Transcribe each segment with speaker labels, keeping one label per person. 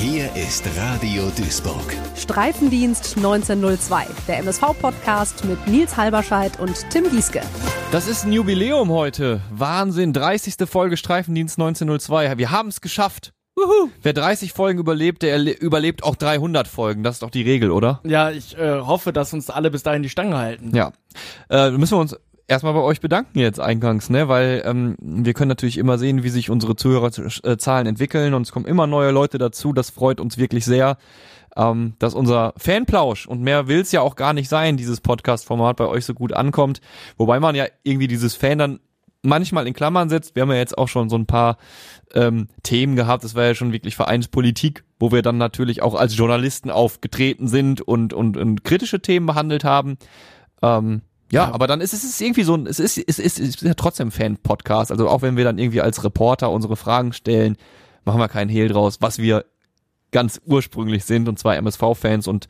Speaker 1: Hier ist Radio Duisburg.
Speaker 2: Streifendienst 1902, der MSV-Podcast mit Nils Halberscheid und Tim Gieske.
Speaker 3: Das ist ein Jubiläum heute. Wahnsinn, 30. Folge Streifendienst 1902. Wir haben es geschafft. Uhu. Wer 30 Folgen überlebt, der überlebt auch 300 Folgen. Das ist doch die Regel, oder?
Speaker 4: Ja, ich äh, hoffe, dass uns alle bis dahin die Stange halten.
Speaker 3: Ja. Äh, müssen wir uns erstmal bei euch bedanken jetzt eingangs, ne? Weil ähm, wir können natürlich immer sehen, wie sich unsere Zuhörerzahlen entwickeln und es kommen immer neue Leute dazu. Das freut uns wirklich sehr. Ähm, dass unser Fanplausch und mehr will's ja auch gar nicht sein, dieses Podcast-Format bei euch so gut ankommt. Wobei man ja irgendwie dieses Fan dann manchmal in Klammern setzt. Wir haben ja jetzt auch schon so ein paar ähm, Themen gehabt. Das war ja schon wirklich Vereinspolitik, wo wir dann natürlich auch als Journalisten aufgetreten sind und, und, und kritische Themen behandelt haben. Ähm, ja, ja, aber dann ist es irgendwie so ein, es ist, es ist, es ist ja trotzdem Fan-Podcast. Also auch wenn wir dann irgendwie als Reporter unsere Fragen stellen, machen wir keinen Hehl draus, was wir ganz ursprünglich sind, und zwar MSV-Fans. Und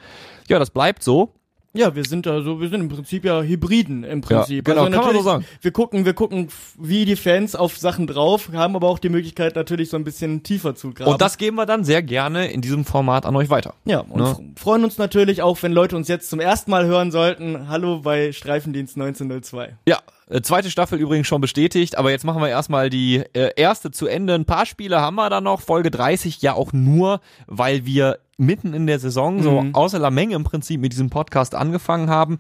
Speaker 3: ja, das bleibt so.
Speaker 4: Ja, wir sind also, wir sind im Prinzip ja Hybriden im Prinzip.
Speaker 3: Ja, genau,
Speaker 4: also
Speaker 3: kann man so sagen.
Speaker 4: Wir gucken, wir gucken wie die Fans auf Sachen drauf, haben aber auch die Möglichkeit natürlich so ein bisschen tiefer zu graben.
Speaker 3: Und das geben wir dann sehr gerne in diesem Format an euch weiter.
Speaker 4: Ja, und ne? freuen uns natürlich auch, wenn Leute uns jetzt zum ersten Mal hören sollten. Hallo bei Streifendienst 1902.
Speaker 3: Ja, äh, zweite Staffel übrigens schon bestätigt, aber jetzt machen wir erstmal die äh, erste zu Ende. Ein paar Spiele haben wir da noch, Folge 30 ja auch nur, weil wir mitten in der Saison, so mhm. außer la Menge im Prinzip mit diesem Podcast angefangen haben.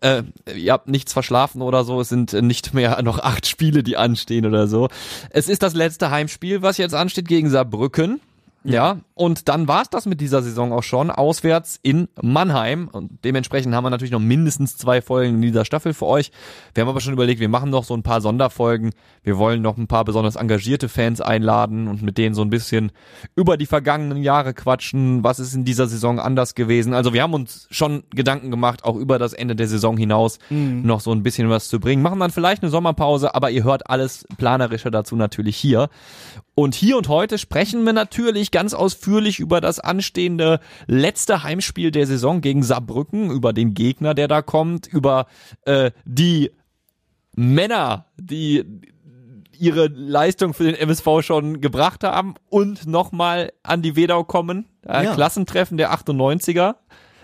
Speaker 3: Äh, ihr habt nichts verschlafen oder so, es sind nicht mehr noch acht Spiele, die anstehen oder so. Es ist das letzte Heimspiel, was jetzt ansteht gegen Saarbrücken. Ja, und dann war's das mit dieser Saison auch schon, auswärts in Mannheim. Und dementsprechend haben wir natürlich noch mindestens zwei Folgen in dieser Staffel für euch. Wir haben aber schon überlegt, wir machen noch so ein paar Sonderfolgen. Wir wollen noch ein paar besonders engagierte Fans einladen und mit denen so ein bisschen über die vergangenen Jahre quatschen. Was ist in dieser Saison anders gewesen? Also wir haben uns schon Gedanken gemacht, auch über das Ende der Saison hinaus mhm. noch so ein bisschen was zu bringen. Machen dann vielleicht eine Sommerpause, aber ihr hört alles planerische dazu natürlich hier. Und hier und heute sprechen wir natürlich ganz ausführlich über das anstehende letzte Heimspiel der Saison gegen Saarbrücken, über den Gegner, der da kommt, über äh, die Männer, die ihre Leistung für den MSV schon gebracht haben und nochmal an die Wedau kommen. Äh, ja. Klassentreffen der 98er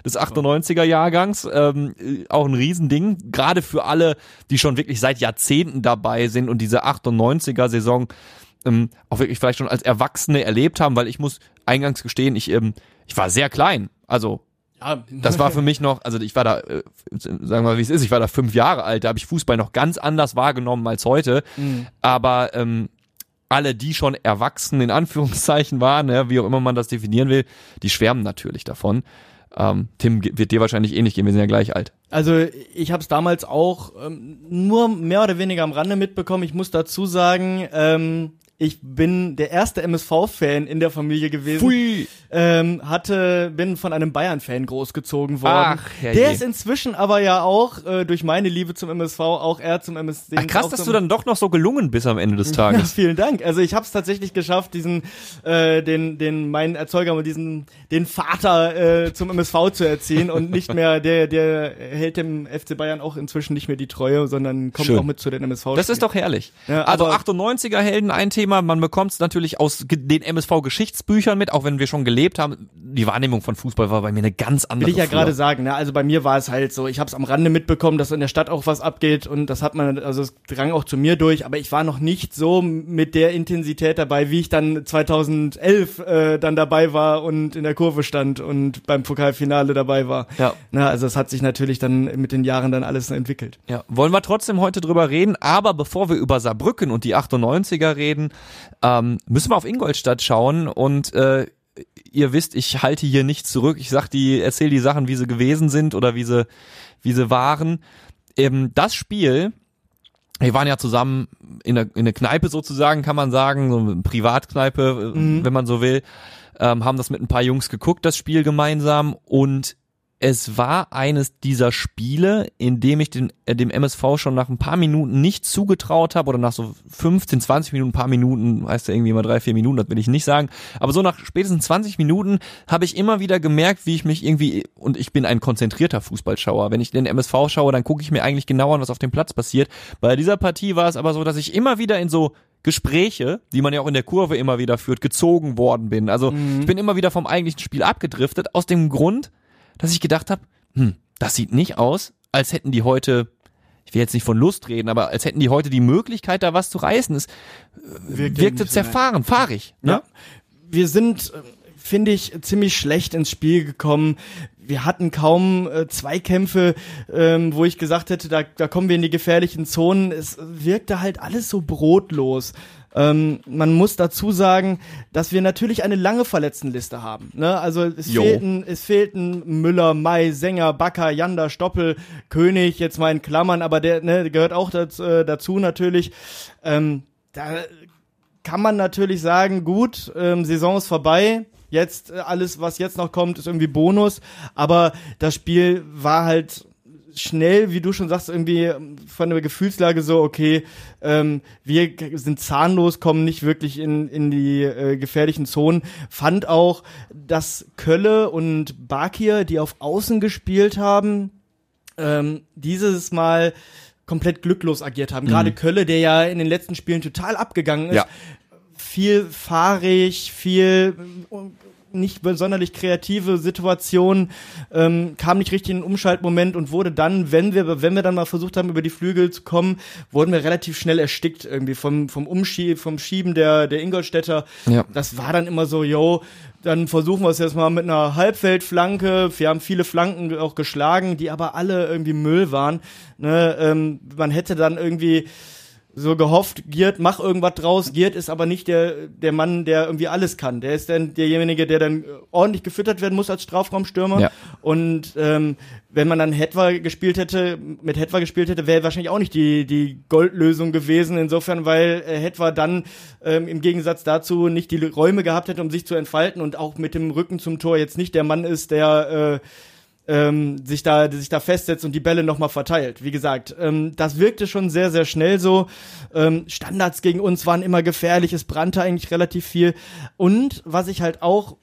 Speaker 3: des 98er Jahrgangs. Ähm, auch ein Riesending, gerade für alle, die schon wirklich seit Jahrzehnten dabei sind und diese 98er Saison ähm, auch wirklich vielleicht schon als Erwachsene erlebt haben, weil ich muss eingangs gestehen, ich, ähm, ich war sehr klein. Also ja. Das war für mich noch, also ich war da, äh, sagen wir mal, wie es ist, ich war da fünf Jahre alt, da habe ich Fußball noch ganz anders wahrgenommen als heute. Mhm. Aber ähm, alle, die schon erwachsen in Anführungszeichen waren, ja, wie auch immer man das definieren will, die schwärmen natürlich davon. Ähm, Tim wird dir wahrscheinlich ähnlich gehen, wir sind ja gleich alt.
Speaker 4: Also ich habe es damals auch ähm, nur mehr oder weniger am Rande mitbekommen. Ich muss dazu sagen, ähm, ich bin der erste MSV-Fan in der Familie gewesen.
Speaker 3: Pfui.
Speaker 4: Ähm, hatte, bin von einem Bayern-Fan großgezogen worden.
Speaker 3: Ach,
Speaker 4: herrje. Der ist inzwischen aber ja auch äh, durch meine Liebe zum MSV auch eher zum MSV.
Speaker 3: Ach, krass, dass du dann doch noch so gelungen bist am Ende des Tages. Ja,
Speaker 4: vielen Dank. Also ich habe es tatsächlich geschafft, diesen, äh, den, den meinen Erzeuger und diesen, den Vater äh, zum MSV zu erziehen und nicht mehr der, der hält dem FC Bayern auch inzwischen nicht mehr die Treue, sondern kommt
Speaker 3: Schön.
Speaker 4: auch mit zu den MSV. -Spielen.
Speaker 3: Das ist doch herrlich. Ja, also 98er Helden ein Thema. Man bekommt es natürlich aus den MSV-Geschichtsbüchern mit, auch wenn wir schon gelebt haben. Die Wahrnehmung von Fußball war bei mir eine ganz andere.
Speaker 4: Will ich ja gerade sagen. Ne? Also bei mir war es halt so, ich habe es am Rande mitbekommen, dass in der Stadt auch was abgeht und das hat man, also es drang auch zu mir durch, aber ich war noch nicht so mit der Intensität dabei, wie ich dann 2011 äh, dann dabei war und in der Kurve stand und beim Pokalfinale dabei war.
Speaker 3: Ja.
Speaker 4: Na, also es hat sich natürlich dann mit den Jahren dann alles entwickelt.
Speaker 3: Ja, wollen wir trotzdem heute drüber reden, aber bevor wir über Saarbrücken und die 98er reden, ähm, müssen wir auf Ingolstadt schauen und äh, ihr wisst, ich halte hier nicht zurück. Ich sag die, erzähle die Sachen, wie sie gewesen sind oder wie sie, wie sie waren. Ähm, das Spiel, wir waren ja zusammen in der, in der Kneipe sozusagen, kann man sagen, so eine Privatkneipe, mhm. wenn man so will, ähm, haben das mit ein paar Jungs geguckt, das Spiel gemeinsam und es war eines dieser Spiele, in dem ich den, äh, dem MSV schon nach ein paar Minuten nicht zugetraut habe oder nach so 15, 20 Minuten, ein paar Minuten, heißt ja irgendwie immer drei, vier Minuten, das will ich nicht sagen, aber so nach spätestens 20 Minuten habe ich immer wieder gemerkt, wie ich mich irgendwie, und ich bin ein konzentrierter Fußballschauer, wenn ich den MSV schaue, dann gucke ich mir eigentlich genau an, was auf dem Platz passiert. Bei dieser Partie war es aber so, dass ich immer wieder in so Gespräche, die man ja auch in der Kurve immer wieder führt, gezogen worden bin. Also
Speaker 4: Mhm.
Speaker 3: ich bin immer wieder vom eigentlichen Spiel abgedriftet, aus dem Grund, dass ich gedacht habe, hm, das sieht nicht aus, als hätten die heute, ich will jetzt nicht von Lust reden, aber als hätten die heute die Möglichkeit, da was zu reißen. Es
Speaker 4: Wirkte
Speaker 3: wirkte
Speaker 4: nicht so,
Speaker 3: zerfahren, fahrig. Ne?
Speaker 4: Ja. Wir sind, äh, finde ich, ziemlich schlecht ins Spiel gekommen. Wir hatten kaum äh, Zweikämpfe, ähm, wo ich gesagt hätte, da, da kommen wir in die gefährlichen Zonen. Es wirkte halt alles so brotlos. Ähm, man muss dazu sagen, dass wir natürlich eine lange Verletztenliste haben. Ne? Also es
Speaker 3: Jo.
Speaker 4: fehlten, es fehlten Müller, Mai, Sänger, Bakker, Janda, Stoppel, König, jetzt mal in Klammern, aber der ne, gehört auch dazu, äh, dazu natürlich. Ähm, da kann man natürlich sagen, gut, ähm, Saison ist vorbei. Jetzt äh, alles, was jetzt noch kommt, ist irgendwie Bonus. Aber das Spiel war halt schnell, wie du schon sagst, irgendwie von der Gefühlslage so, okay, ähm, wir sind zahnlos, kommen nicht wirklich in, in die äh, gefährlichen Zonen. Fand auch, dass Kölle und Bakir, die auf Außen gespielt haben, ähm, dieses Mal komplett glücklos agiert haben. Gerade Kölle, der ja in den letzten Spielen total abgegangen ist,
Speaker 3: Ja.
Speaker 4: viel fahrig, viel nicht sonderlich kreative Situation, ähm, kam nicht richtig in den Umschaltmoment und wurde dann, wenn wir, wenn wir dann mal versucht haben, über die Flügel zu kommen, wurden wir relativ schnell erstickt irgendwie vom, vom Umschieben, vom Schieben der, der Ingolstädter.
Speaker 3: Ja.
Speaker 4: Das war dann immer so, yo, dann versuchen wir es jetzt mal mit einer Halbfeldflanke. Wir haben viele Flanken auch geschlagen, die aber alle irgendwie Müll waren. Ne, ähm, man hätte dann irgendwie so gehofft, Giert, mach irgendwas draus. Giert ist aber nicht der, der Mann, der irgendwie alles kann. Der ist dann derjenige, der dann äh, ordentlich gefüttert werden muss als Strafraumstürmer.
Speaker 3: Ja.
Speaker 4: Und ähm, wenn man dann Hetwa gespielt hätte, mit Hetwa gespielt hätte, wäre wahrscheinlich auch nicht die, die Goldlösung gewesen. Insofern, weil äh, Hetwa dann ähm, im Gegensatz dazu nicht die Räume gehabt hätte, um sich zu entfalten und auch mit dem Rücken zum Tor jetzt nicht der Mann ist, der äh, ähm, sich da sich da festsetzt und die Bälle nochmal verteilt. Wie gesagt, ähm, das wirkte schon sehr sehr schnell so. Ähm, Standards gegen uns waren immer gefährlich, es brannte eigentlich relativ viel. Und was ich halt auch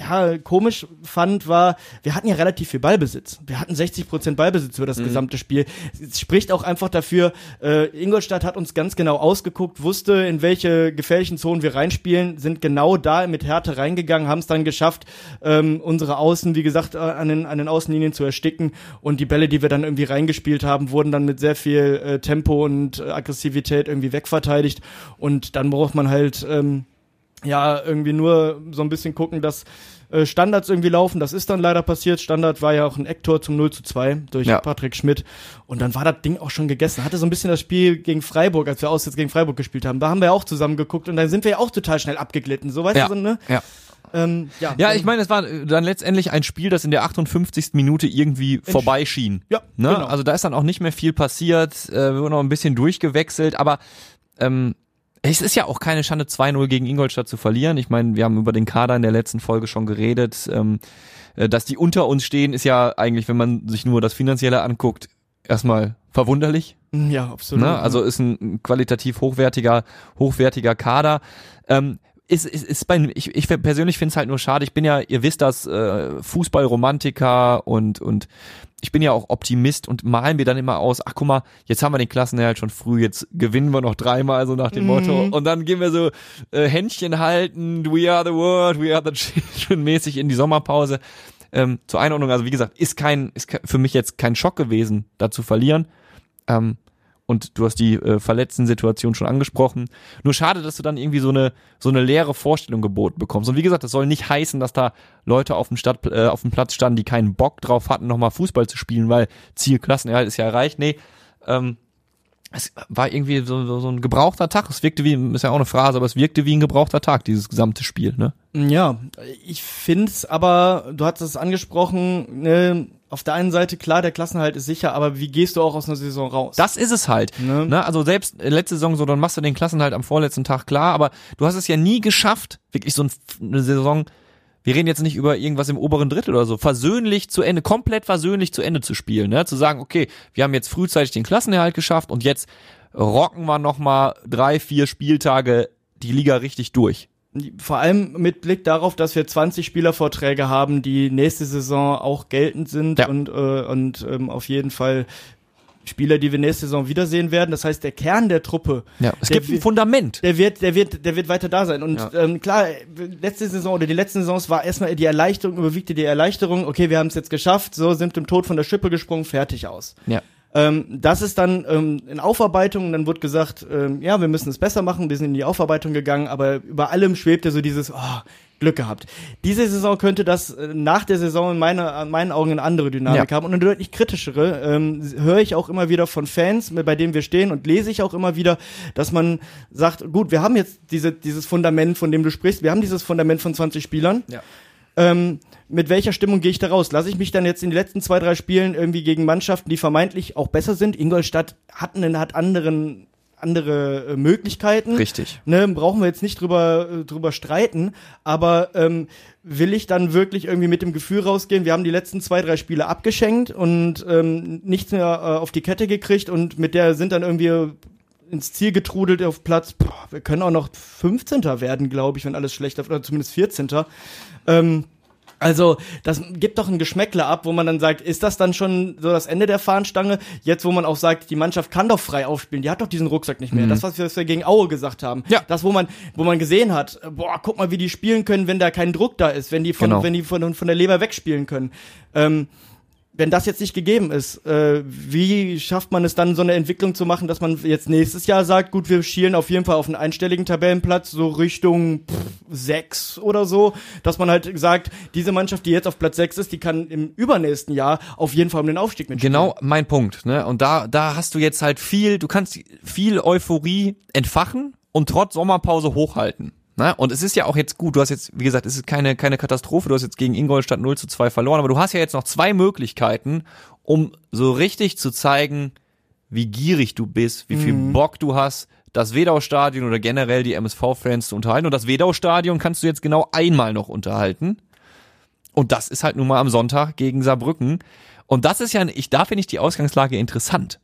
Speaker 4: ja, komisch fand, war, wir hatten ja relativ viel Ballbesitz. Wir hatten 60% Ballbesitz über das gesamte Spiel. Es spricht auch einfach dafür, äh, Ingolstadt hat uns ganz genau ausgeguckt, wusste, in welche gefährlichen Zonen wir reinspielen, sind genau da mit Härte reingegangen, haben es dann geschafft, ähm, unsere Außen, wie gesagt, äh, an den, an den Außenlinien zu ersticken und die Bälle, die wir dann irgendwie reingespielt haben, wurden dann mit sehr viel äh, Tempo und äh, Aggressivität irgendwie wegverteidigt und dann braucht man halt ähm, ja, irgendwie nur so ein bisschen gucken, dass äh, Standards irgendwie laufen. Das ist dann leider passiert. Standard war ja auch ein Ecktor zum 0 zu 2 durch
Speaker 3: Ja.
Speaker 4: Patrick Schmidt. Und dann war das Ding auch schon gegessen. Hatte so ein bisschen das Spiel gegen Freiburg, als wir auswärts gegen Freiburg gespielt haben. Da haben wir ja auch zusammen geguckt und dann sind wir ja auch total schnell abgeglitten. So, weißt
Speaker 3: Ja.
Speaker 4: du, so, ne?
Speaker 3: Ja.
Speaker 4: Ähm, ja,
Speaker 3: Ja, ich meine, es war äh, dann letztendlich ein Spiel, das in der 58. Minute irgendwie vorbeischien.
Speaker 4: Ja,
Speaker 3: Ne?
Speaker 4: genau.
Speaker 3: Also da ist dann auch nicht mehr viel passiert, äh, wir wurden noch ein bisschen durchgewechselt, aber ähm, es ist ja auch keine Schande, 2-0 gegen Ingolstadt zu verlieren. Ich meine, wir haben über den Kader in der letzten Folge schon geredet. Ähm, äh, dass die unter uns stehen, ist ja eigentlich, wenn man sich nur das Finanzielle anguckt, erstmal verwunderlich.
Speaker 4: ja, absolut.
Speaker 3: Ne? Also ist ein qualitativ hochwertiger, hochwertiger Kader. Ähm, ist, ist, ist bei, ich, ich persönlich finde es halt nur schade. Ich bin ja, ihr wisst das, äh, Fußballromantiker und, und ich bin ja auch Optimist und malen mir dann immer aus, ach guck mal, jetzt haben wir den Klassenerhalt schon früh, jetzt gewinnen wir noch dreimal, so nach dem Motto. Und dann gehen wir so äh, Händchen halten, we are the world, we are the children mäßig in die Sommerpause. Ähm, zur Einordnung, also wie gesagt, ist kein, ist für mich jetzt kein Schock gewesen, da zu verlieren. Ähm, und du hast die äh, Verletzten-Situation schon angesprochen. Nur schade, dass du dann irgendwie so eine so eine leere Vorstellung geboten bekommst. Und wie gesagt, das soll nicht heißen, dass da Leute auf dem Stadt äh, auf dem Platz standen, die keinen Bock drauf hatten, nochmal Fußball zu spielen, weil Ziel Klassenerhalt ist ja erreicht. Nee, ähm, es war irgendwie so, so, ein gebrauchter Tag. Es wirkte wie, ist ja auch eine Phrase, aber es wirkte wie ein gebrauchter Tag, dieses gesamte Spiel, ne?
Speaker 4: Ja, ich find's aber, du hattest es angesprochen, ne, auf der einen Seite, klar, der Klassenhalt ist sicher, aber wie gehst du auch aus einer Saison raus?
Speaker 3: Das ist es halt.
Speaker 4: Ne?
Speaker 3: Ne? Also selbst letzte Saison so, dann machst du den Klassenhalt am vorletzten Tag klar, aber du hast es ja nie geschafft, wirklich so ein, eine Saison, wir reden jetzt nicht über irgendwas im oberen Drittel oder so, versöhnlich zu Ende, komplett versöhnlich zu Ende zu spielen, ne? Zu sagen, okay, wir haben jetzt frühzeitig den Klassenerhalt geschafft und jetzt rocken wir nochmal drei, vier Spieltage die Liga richtig durch.
Speaker 4: Vor allem mit Blick darauf, dass wir 20 Spielervorträge haben, die nächste Saison auch geltend sind
Speaker 3: Ja.
Speaker 4: und, äh, und ähm, auf jeden Fall Spieler, die wir nächste Saison wiedersehen werden. Das heißt, der Kern der Truppe,
Speaker 3: Ja, es gibt ein Fundament.
Speaker 4: der wird, der wird, der wird weiter da sein. Und
Speaker 3: Ja.
Speaker 4: ähm, klar, letzte Saison oder die letzten Saisons war erstmal die Erleichterung, überwiegte die Erleichterung, okay, wir haben es jetzt geschafft, so sind dem Tod von der Schippe gesprungen, fertig aus.
Speaker 3: Ja.
Speaker 4: Ähm, das ist dann ähm, in Aufarbeitung, dann wird gesagt, ähm, ja, wir müssen es besser machen, wir sind in die Aufarbeitung gegangen, aber über allem schwebte so dieses, oh, Glück gehabt. Diese Saison könnte das äh, nach der Saison in, meine, in meinen Augen eine andere Dynamik
Speaker 3: Ja.
Speaker 4: haben und eine deutlich kritischere. Ähm, höre ich auch immer wieder von Fans, bei denen wir stehen und lese ich auch immer wieder, dass man sagt, gut, wir haben jetzt diese, dieses Fundament, von dem du sprichst, wir haben dieses Fundament von 20 Spielern.
Speaker 3: Ja.
Speaker 4: Ähm, mit welcher Stimmung gehe ich da raus? Lasse ich mich dann jetzt in den letzten zwei, drei Spielen irgendwie gegen Mannschaften, die vermeintlich auch besser sind? Ingolstadt hat, einen, hat anderen, andere äh, Möglichkeiten.
Speaker 3: Richtig.
Speaker 4: Ne, brauchen wir jetzt nicht drüber, äh, drüber streiten, aber ähm, will ich dann wirklich irgendwie mit dem Gefühl rausgehen, wir haben die letzten zwei, drei Spiele abgeschenkt und ähm, nichts mehr äh, auf die Kette gekriegt und mit der sind dann irgendwie ins Ziel getrudelt auf Platz, boah, wir können auch noch 15. werden, glaube ich, wenn alles schlecht läuft, oder zumindest 14. Ähm, also, das gibt doch ein Geschmäckle ab, wo man dann sagt, ist das dann schon so das Ende der Fahnenstange? Jetzt, wo man auch sagt, die Mannschaft kann doch frei aufspielen, die hat doch diesen Rucksack nicht mehr. Das, was wir, was wir gegen Aue gesagt haben.
Speaker 3: Ja.
Speaker 4: Das, wo man, wo man gesehen hat, boah, guck mal, wie die spielen können, wenn da kein Druck da ist, wenn die von,
Speaker 3: Genau.
Speaker 4: wenn die von, von der Leber wegspielen können. Ähm, wenn das jetzt nicht gegeben ist, äh, wie schafft man es dann, so eine Entwicklung zu machen, dass man jetzt nächstes Jahr sagt, gut, wir schielen auf jeden Fall auf einen einstelligen Tabellenplatz, so Richtung pff, sechs oder so, dass man halt sagt, diese Mannschaft, die jetzt auf Platz sechs ist, die kann im übernächsten Jahr auf jeden Fall um den Aufstieg mitspielen.
Speaker 3: Genau mein Punkt, ne? Und da, da hast du jetzt halt viel, du kannst viel Euphorie entfachen und trotz Sommerpause hochhalten. Ne? Und es ist ja auch jetzt gut, du hast jetzt, wie gesagt, es ist keine, keine Katastrophe, du hast jetzt gegen Ingolstadt 0 zu 2 verloren, aber du hast ja jetzt noch zwei Möglichkeiten, um so richtig zu zeigen, wie gierig du bist, wie viel Bock du hast, das Wedau-Stadion oder generell die MSV-Fans zu unterhalten. Und das Wedau-Stadion kannst du jetzt genau einmal noch unterhalten. Und das ist halt nun mal am Sonntag gegen Saarbrücken. Und das ist ja, ich, da finde ich die Ausgangslage interessant.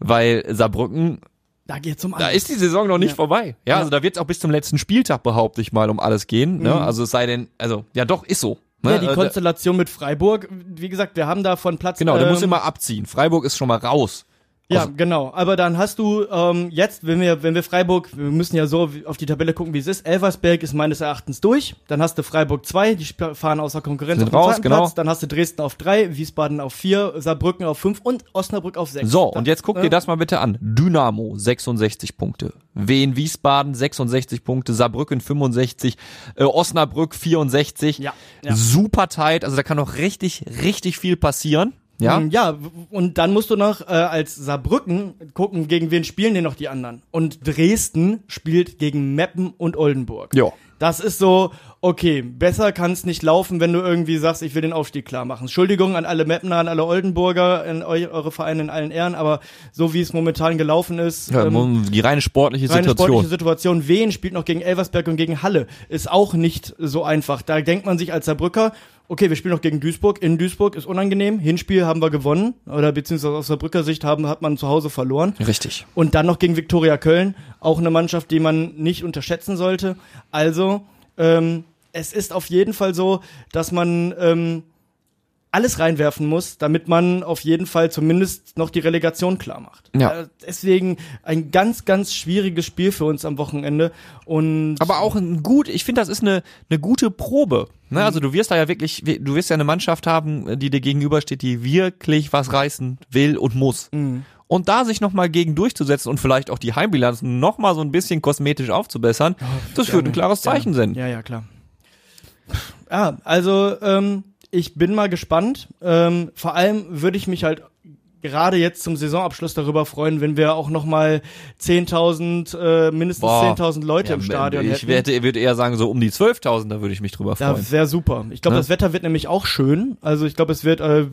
Speaker 3: Weil Saarbrücken,
Speaker 4: Da geht's um
Speaker 3: da
Speaker 4: alles.
Speaker 3: ist die Saison noch nicht
Speaker 4: Ja.
Speaker 3: vorbei. Ja,
Speaker 4: Ja.
Speaker 3: also da wird es auch bis zum letzten Spieltag, behaupte ich mal, um alles gehen. Ne?
Speaker 4: Mhm.
Speaker 3: Also es sei denn, also, ja doch, ist so. Ne?
Speaker 4: ja, die
Speaker 3: Äh,
Speaker 4: Konstellation mit Freiburg, wie gesagt, wir haben da von Platz.
Speaker 3: Genau, du musst
Speaker 4: ähm,
Speaker 3: immer abziehen. Freiburg ist schon mal raus.
Speaker 4: Ja,
Speaker 3: Also-
Speaker 4: genau. Aber dann hast du ähm, jetzt, wenn wir, wenn wir Freiburg, wir müssen ja so auf die Tabelle gucken, wie es ist. Elversberg ist meines Erachtens durch. Dann hast du Freiburg 2, die fahren außer Konkurrenz
Speaker 3: Sind
Speaker 4: auf den
Speaker 3: raus, genau.
Speaker 4: Platz. Dann hast du Dresden auf 3, Wiesbaden auf 4, Saarbrücken auf 5 und Osnabrück auf 6.
Speaker 3: So, und jetzt guck
Speaker 4: äh,
Speaker 3: dir das mal bitte an. Dynamo 66 Punkte, Wien Wiesbaden 66 Punkte, Saarbrücken 65, äh, Osnabrück 64.
Speaker 4: Ja, ja.
Speaker 3: Super tight, also da kann noch richtig, richtig viel passieren. Ja,
Speaker 4: Mm, Ja, und dann musst du noch äh, als Saarbrücken gucken, gegen wen spielen denn noch die anderen. Und Dresden spielt gegen Meppen und Oldenburg.
Speaker 3: Ja.
Speaker 4: Das ist so, okay, besser kann es nicht laufen, wenn du irgendwie sagst, ich will den Aufstieg klar machen. Entschuldigung an alle Meppener, an alle Oldenburger, an eu eure Vereine in allen Ehren, aber so wie es momentan gelaufen ist,
Speaker 3: ja
Speaker 4: ähm,
Speaker 3: die reine sportliche
Speaker 4: reine
Speaker 3: Situation.
Speaker 4: sportliche Situation. Wien spielt noch gegen Elversberg und gegen Halle. Ist auch nicht so einfach. Da denkt man sich als Saarbrücker, okay, wir spielen noch gegen Duisburg. In Duisburg ist unangenehm. Hinspiel haben wir gewonnen. Oder beziehungsweise aus Saarbrücker Sicht haben, hat man zu Hause verloren.
Speaker 3: Richtig.
Speaker 4: Und dann noch gegen Viktoria Köln. Auch eine Mannschaft, die man nicht unterschätzen sollte. Also, ähm, es ist auf jeden Fall so, dass man ähm, alles reinwerfen muss, damit man auf jeden Fall zumindest noch die Relegation klar macht.
Speaker 3: Ja.
Speaker 4: Äh, deswegen ein ganz, ganz schwieriges Spiel für uns am Wochenende. Und
Speaker 3: Aber auch ein gut, ich finde, das ist eine, eine gute Probe. Ne? Also du wirst da ja wirklich, du wirst ja eine Mannschaft haben, die dir gegenübersteht, die wirklich was reißen will und muss. Und da sich nochmal gegen durchzusetzen und vielleicht auch die Heimbilanz nochmal so ein bisschen kosmetisch aufzubessern, das wird ein klares Zeichen sein.
Speaker 4: Ja, ja, klar. Ja, also ähm, ich bin mal gespannt. Ähm, vor allem würde ich mich halt gerade jetzt zum Saisonabschluss darüber freuen, wenn wir auch noch mal 10.000, äh, mindestens
Speaker 3: Boah.
Speaker 4: 10.000 Leute
Speaker 3: Ja,
Speaker 4: im Stadion
Speaker 3: ich
Speaker 4: hätten.
Speaker 3: werde, würde eher sagen, so um die 12.000, da würde ich mich drüber freuen.
Speaker 4: Das wäre super. Ich glaube,
Speaker 3: Ne?
Speaker 4: das Wetter wird nämlich auch schön. Also ich glaube, es wird, äh,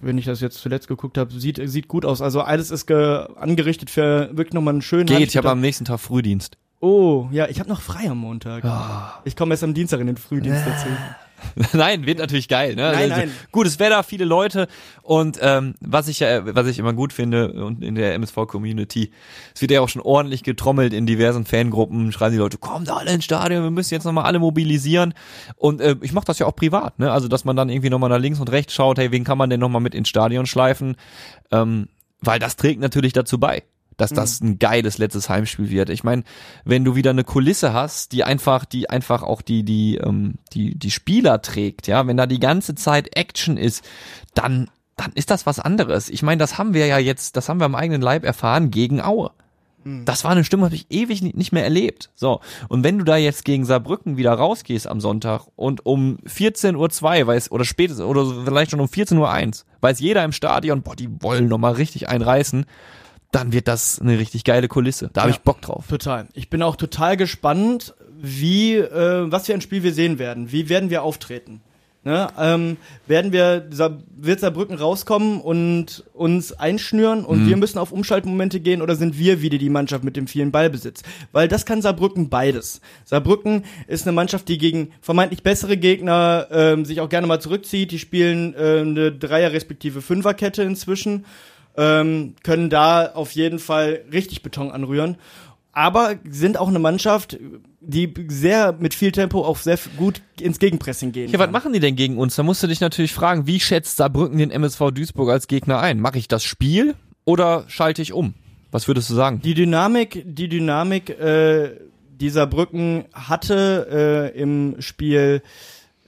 Speaker 4: wenn ich das jetzt zuletzt geguckt habe, sieht sieht gut aus. Also alles ist ge angerichtet für wirklich nochmal einen schönen
Speaker 3: Geht, ich habe am nächsten Tag Frühdienst.
Speaker 4: Oh, ja, ich habe noch frei am Montag.
Speaker 3: Ah.
Speaker 4: Ich komme erst am Dienstag in den Frühdienst dazu.
Speaker 3: nein, wird natürlich geil, ne?
Speaker 4: Nein,
Speaker 3: Also,
Speaker 4: nein.
Speaker 3: Gutes Wetter, viele Leute und ähm, was ich ja, was ich immer gut finde und in der MSV-Community, es wird ja auch schon ordentlich getrommelt in diversen Fangruppen, schreien die Leute, kommt alle ins Stadion, wir müssen jetzt nochmal alle mobilisieren und äh, ich mache das ja auch privat, ne? Also dass man dann irgendwie nochmal nach links und rechts schaut, hey, wen kann man denn nochmal mit ins Stadion schleifen? Ähm, weil das trägt natürlich dazu bei dass das ein geiles letztes Heimspiel wird. Ich meine, wenn du wieder eine Kulisse hast, die einfach, die einfach auch die die ähm, die die Spieler trägt, ja, wenn da die ganze Zeit Action ist, dann dann ist das was anderes. Ich meine, das haben wir ja jetzt, das haben wir am eigenen Leib erfahren gegen Aue. Das war eine Stimme, habe ich ewig nicht mehr erlebt. So. Und wenn du da jetzt gegen Saarbrücken wieder rausgehst am Sonntag und um 14.02 Uhr weiß, oder spätestens, oder vielleicht schon um 14.01 Uhr, weiß jeder im Stadion, boah, die wollen nochmal richtig einreißen, dann wird das eine richtig geile Kulisse. Da habe
Speaker 4: Ja.
Speaker 3: ich Bock drauf.
Speaker 4: Total. Ich bin auch total gespannt, wie, äh, was für ein Spiel wir sehen werden. Wie werden wir auftreten? Ne? Ähm, werden wir, wird Saarbrücken rauskommen und uns einschnüren und wir müssen auf Umschaltmomente gehen oder sind wir wieder die Mannschaft mit dem vielen Ballbesitz? Weil das kann Saarbrücken beides. Saarbrücken ist eine Mannschaft, die gegen vermeintlich bessere Gegner ähm, sich auch gerne mal zurückzieht. Die spielen äh, eine Dreier- respektive Fünferkette inzwischen ähm, können da auf jeden Fall richtig Beton anrühren. Aber sind auch eine Mannschaft, die sehr mit viel Tempo auch sehr gut ins Gegenpressing gehen.
Speaker 3: Ja, was machen die denn gegen uns? Da musst du dich natürlich fragen, wie schätzt Saarbrücken den MSV Duisburg als Gegner ein? Mache ich das Spiel oder schalte ich um? Was würdest du sagen?
Speaker 4: Die Dynamik, die Dynamik äh, dieser Brücken hatte äh, im Spiel,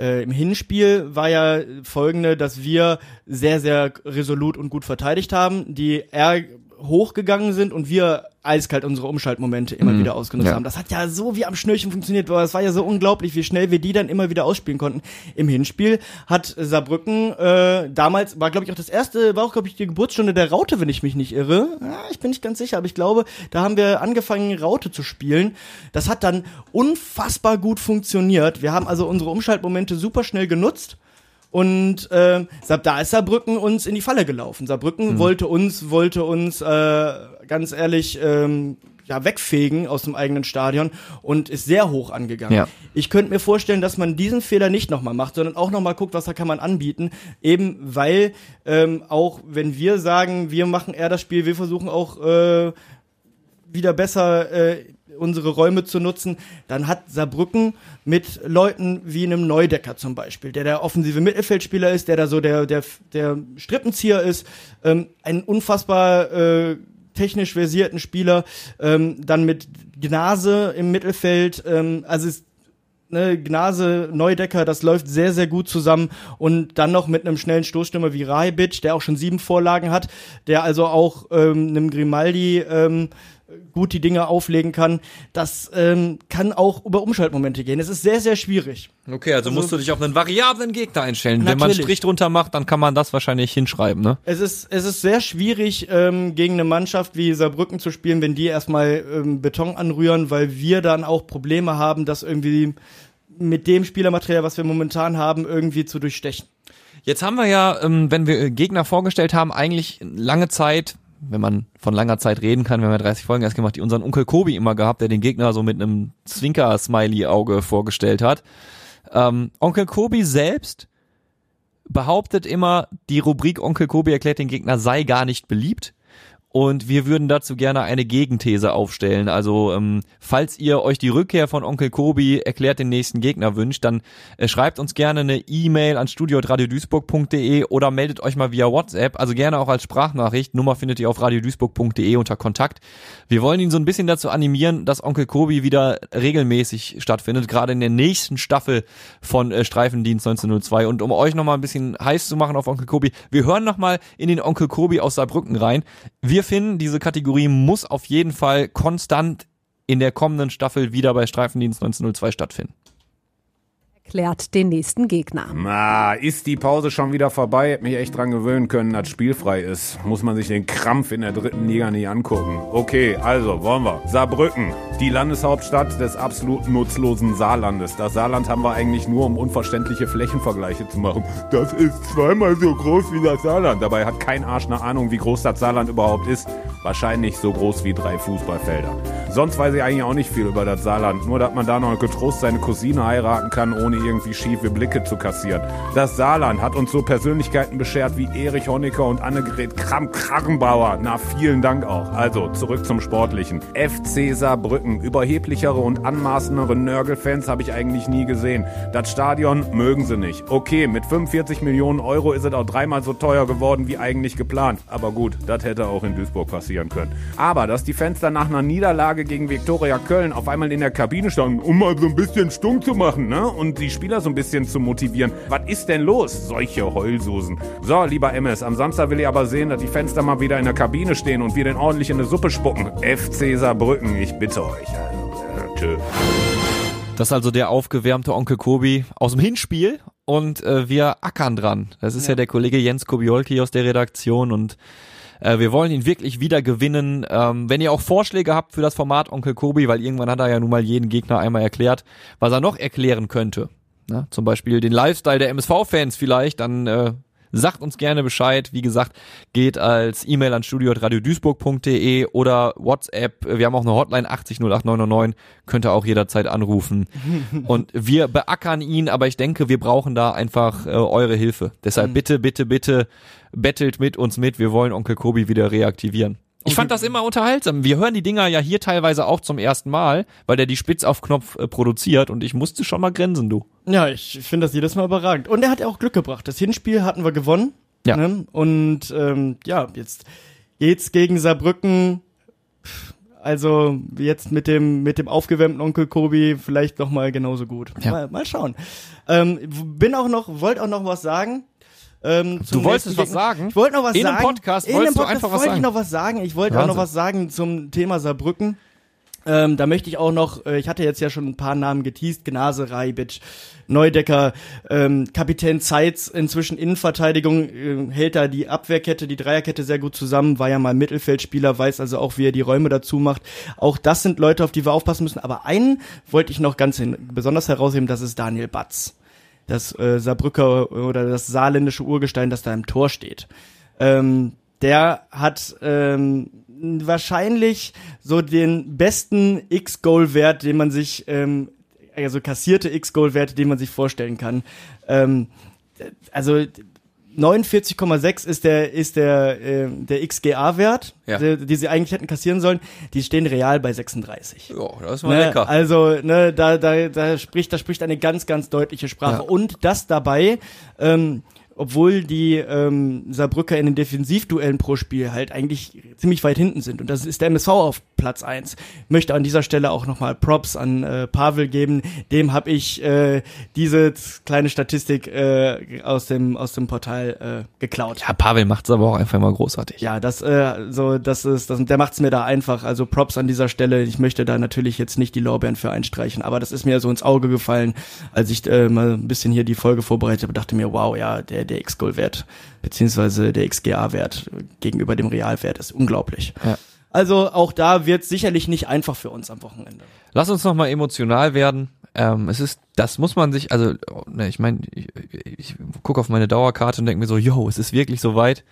Speaker 4: äh, im Hinspiel war ja folgende, dass wir sehr, sehr resolut und gut verteidigt haben, die eher hochgegangen sind und wir eiskalt unsere Umschaltmomente immer wieder ausgenutzt
Speaker 3: Ja.
Speaker 4: haben. Das hat ja so wie am Schnürchen funktioniert, boah, das war ja so unglaublich, wie schnell wir die dann immer wieder ausspielen konnten. Im Hinspiel hat Saarbrücken äh, damals, war glaube ich auch das erste, war auch glaube ich die Geburtsstunde der Raute, wenn ich mich nicht irre. Ja, ich bin nicht ganz sicher, aber ich glaube, da haben wir angefangen Raute zu spielen. Das hat dann unfassbar gut funktioniert. Wir haben also unsere Umschaltmomente super schnell genutzt. Und äh, da ist Saarbrücken uns in die Falle gelaufen. Saarbrücken
Speaker 3: Mhm.
Speaker 4: wollte uns, wollte uns äh, ganz ehrlich ähm, ja, wegfegen aus dem eigenen Stadion und ist sehr hoch angegangen.
Speaker 3: Ja.
Speaker 4: Ich könnte mir vorstellen, dass man diesen Fehler nicht nochmal macht, sondern auch nochmal guckt, was da kann man anbieten. Eben weil ähm, auch wenn wir sagen, wir machen eher das Spiel, wir versuchen auch äh, wieder besser äh, unsere Räume zu nutzen, dann hat Saarbrücken mit Leuten wie einem Neudecker zum Beispiel, der der offensive Mittelfeldspieler ist, der da so der, der, der Strippenzieher ist, ähm, einen unfassbar äh, technisch versierten Spieler, ähm, dann mit Gnase im Mittelfeld, ähm, also es ne, Gnase, Neudecker, das läuft sehr, sehr gut zusammen und dann noch mit einem schnellen Stoßstürmer wie Rajic, der auch schon sieben Vorlagen hat, der also auch ähm, einem Grimaldi ähm, gut die Dinge auflegen kann. Das ähm, kann auch über Umschaltmomente gehen. Es ist sehr, sehr schwierig.
Speaker 3: Okay, also musst du dich auf einen variablen Gegner einstellen. Wenn man einen
Speaker 4: Natürlich.
Speaker 3: Strich drunter macht, dann kann man das wahrscheinlich hinschreiben, ne?
Speaker 4: Es ist, es ist sehr schwierig, ähm, gegen eine Mannschaft wie Saarbrücken zu spielen, wenn die erstmal ähm, Beton anrühren, weil wir dann auch Probleme haben, das irgendwie mit dem Spielermaterial, was wir momentan haben, irgendwie zu durchstechen.
Speaker 3: Jetzt haben wir ja, ähm, wenn wir Gegner vorgestellt haben, eigentlich lange Zeit, wenn man von langer Zeit reden kann, wir haben ja 30 Folgen erst gemacht, die unseren Onkel Kobi immer gehabt, der den Gegner so mit einem Zwinker-Smiley-Auge vorgestellt hat. Ähm, Onkel Kobi selbst behauptet immer, die Rubrik Onkel Kobi erklärt den Gegner sei gar nicht beliebt. Und wir würden dazu gerne eine Gegenthese aufstellen. Also, ähm, falls ihr euch die Rückkehr von Onkel Kobi erklärt den nächsten Gegner wünscht, dann äh, schreibt uns gerne eine E-Mail an studio.radioduisburg.de oder meldet euch mal via WhatsApp. Also gerne auch als Sprachnachricht. Nummer findet ihr auf radioduisburg.de unter Kontakt. Wir wollen ihn so ein bisschen dazu animieren, dass Onkel Kobi wieder regelmäßig stattfindet, gerade in der nächsten Staffel von äh, Streifendienst 1902. Und um euch nochmal ein bisschen heiß zu machen auf Onkel Kobi, wir hören nochmal in den Onkel Kobi aus Saarbrücken rein. Wir finden, diese Kategorie muss auf jeden Fall konstant in der kommenden Staffel wieder bei Streifendienst 1902 stattfinden.
Speaker 2: Erklärt den nächsten Gegner.
Speaker 5: Na, ist die Pause schon wieder vorbei? Hätte mich echt dran gewöhnen können, dass spielfrei ist. Muss man sich den Krampf in der dritten Liga nie angucken. Okay, also wollen wir. Saarbrücken, die Landeshauptstadt des absolut nutzlosen Saarlandes. Das Saarland haben wir eigentlich nur, um unverständliche Flächenvergleiche zu machen. Das ist zweimal so groß wie das Saarland. Dabei hat kein Arsch eine Ahnung, wie groß das Saarland überhaupt ist. Wahrscheinlich so groß wie drei Fußballfelder. Sonst weiß ich eigentlich auch nicht viel über das Saarland. Nur, dass man da noch getrost seine Cousine heiraten kann, ohne irgendwie schiefe Blicke zu kassieren. Das Saarland hat uns so Persönlichkeiten beschert wie Erich Honecker und Annegret Kramp-Karrenbauer. Na, vielen Dank auch. Also, zurück zum Sportlichen. FC Saarbrücken. Überheblichere und anmaßendere Nörgelfans habe ich eigentlich nie gesehen. Das Stadion mögen sie nicht. Okay, mit 45 Millionen Euro ist es auch dreimal so teuer geworden wie eigentlich geplant. Aber gut, das hätte auch in Duisburg passieren können. Aber, dass die Fans dann nach einer Niederlage gegen Viktoria Köln auf einmal in der Kabine standen, um mal so ein bisschen stumm zu machen, ne? Und die Spieler so ein bisschen zu motivieren. Was ist denn los? Solche Heulsusen. So, lieber MS, am Samstag will ich aber sehen, dass die da mal wieder in der Kabine stehen und wir den ordentlich in eine Suppe spucken. FC Saarbrücken, ich bitte euch. Also, tschö.
Speaker 3: Das ist also der aufgewärmte Onkel Kobi aus dem Hinspiel und äh, wir ackern dran. Das ist ja, der Kollege Jens Kobiolki aus der Redaktion und äh, wir wollen ihn wirklich wieder gewinnen. Ähm, wenn ihr auch Vorschläge habt für das Format Onkel Kobi, weil irgendwann hat er ja nun mal jeden Gegner einmal erklärt, was er noch erklären könnte. Na, zum Beispiel den Lifestyle der MSV-Fans vielleicht, dann äh, Sagt uns gerne Bescheid. Wie gesagt, geht als E-Mail an studio.radioduisburg.de oder WhatsApp. Wir haben auch eine Hotline 80899. Könnt ihr auch jederzeit anrufen. Und wir beackern ihn, aber ich denke, wir brauchen da einfach äh, eure Hilfe. Deshalb bitte, bitte, bitte bettelt mit uns mit. Wir wollen Onkel Kobi wieder reaktivieren. Ich fand das immer unterhaltsam. Wir hören die Dinger ja hier teilweise auch zum ersten Mal, weil der die Spitz auf Knopf äh, produziert und ich musste schon mal grinsen, du.
Speaker 4: Ja, ich finde das jedes Mal überragend. Und er hat ja auch Glück gebracht. Das Hinspiel hatten wir gewonnen.
Speaker 3: Ja.
Speaker 4: Ne? Und ähm, ja, jetzt geht's gegen Saarbrücken. Also jetzt mit dem mit dem aufgewärmten Onkel Kobi vielleicht noch mal genauso gut.
Speaker 3: Ja.
Speaker 4: Mal, mal schauen. Ähm, bin auch noch, wollte auch noch was sagen. Ähm,
Speaker 3: Du wolltest was sagen?
Speaker 4: Ich wollte noch was
Speaker 3: In einem
Speaker 4: sagen.
Speaker 3: Podcast
Speaker 4: In einem
Speaker 3: du
Speaker 4: Podcast
Speaker 3: was
Speaker 4: wollte ich noch was sagen. Ich wollte auch noch was sagen zum Thema Saarbrücken. Ähm, da möchte ich auch noch, äh, ich hatte jetzt ja schon ein paar Namen geteased, Gnase, Reibic, Neudecker, ähm, Kapitän Zeitz, inzwischen Innenverteidigung, äh, hält da die Abwehrkette, die Dreierkette sehr gut zusammen, war ja mal Mittelfeldspieler, weiß also auch, wie er die Räume dazu macht. Auch das sind Leute, auf die wir aufpassen müssen. Aber einen wollte ich noch ganz hin, besonders herausheben, das ist Daniel Batz. Das äh, Saarbrücker oder das saarländische Urgestein, das da im Tor steht. Ähm, der hat ähm, wahrscheinlich so den besten X-Goal-Wert, den man sich, ähm, also kassierte X-Goal-Werte, den man sich vorstellen kann. Ähm, also 49,6 ist der ist der äh, der XGA-Wert,
Speaker 3: Ja.
Speaker 4: die, die sie eigentlich hätten kassieren sollen. Die stehen real bei 36.
Speaker 3: Ja, das ist
Speaker 4: Ne, also, ne, da, da, da spricht, da spricht eine ganz, ganz deutliche Sprache.
Speaker 3: Ja.
Speaker 4: Und das dabei, ähm, obwohl die ähm, Saarbrücker in den Defensivduellen pro Spiel halt eigentlich ziemlich weit hinten sind. Und das ist der MSV auf Platz eins. Möchte an dieser Stelle auch nochmal Props an äh, Pavel geben. Dem habe ich äh, diese kleine Statistik äh, aus dem aus dem Portal äh, geklaut.
Speaker 3: Ja, Pavel macht's aber auch einfach mal großartig.
Speaker 4: Ja, das, äh, so, das ist, das, der macht's mir da einfach. Also Props an dieser Stelle. Ich möchte da natürlich jetzt nicht die Lorbeeren für einstreichen, aber das ist mir so ins Auge gefallen, als ich äh, mal ein bisschen hier die Folge vorbereitet habe, dachte mir, wow, ja, der, der X-Goal-Wert, beziehungsweise der XGA-Wert gegenüber dem Realwert ist unglaublich.
Speaker 3: Ja.
Speaker 4: Also auch da wird sicherlich nicht einfach für uns am Wochenende.
Speaker 3: Lass uns noch mal emotional werden. Ähm, es ist, das muss man sich, also, ne, ich meine, ich, ich gucke auf meine Dauerkarte und denke mir so, yo, es ist wirklich soweit.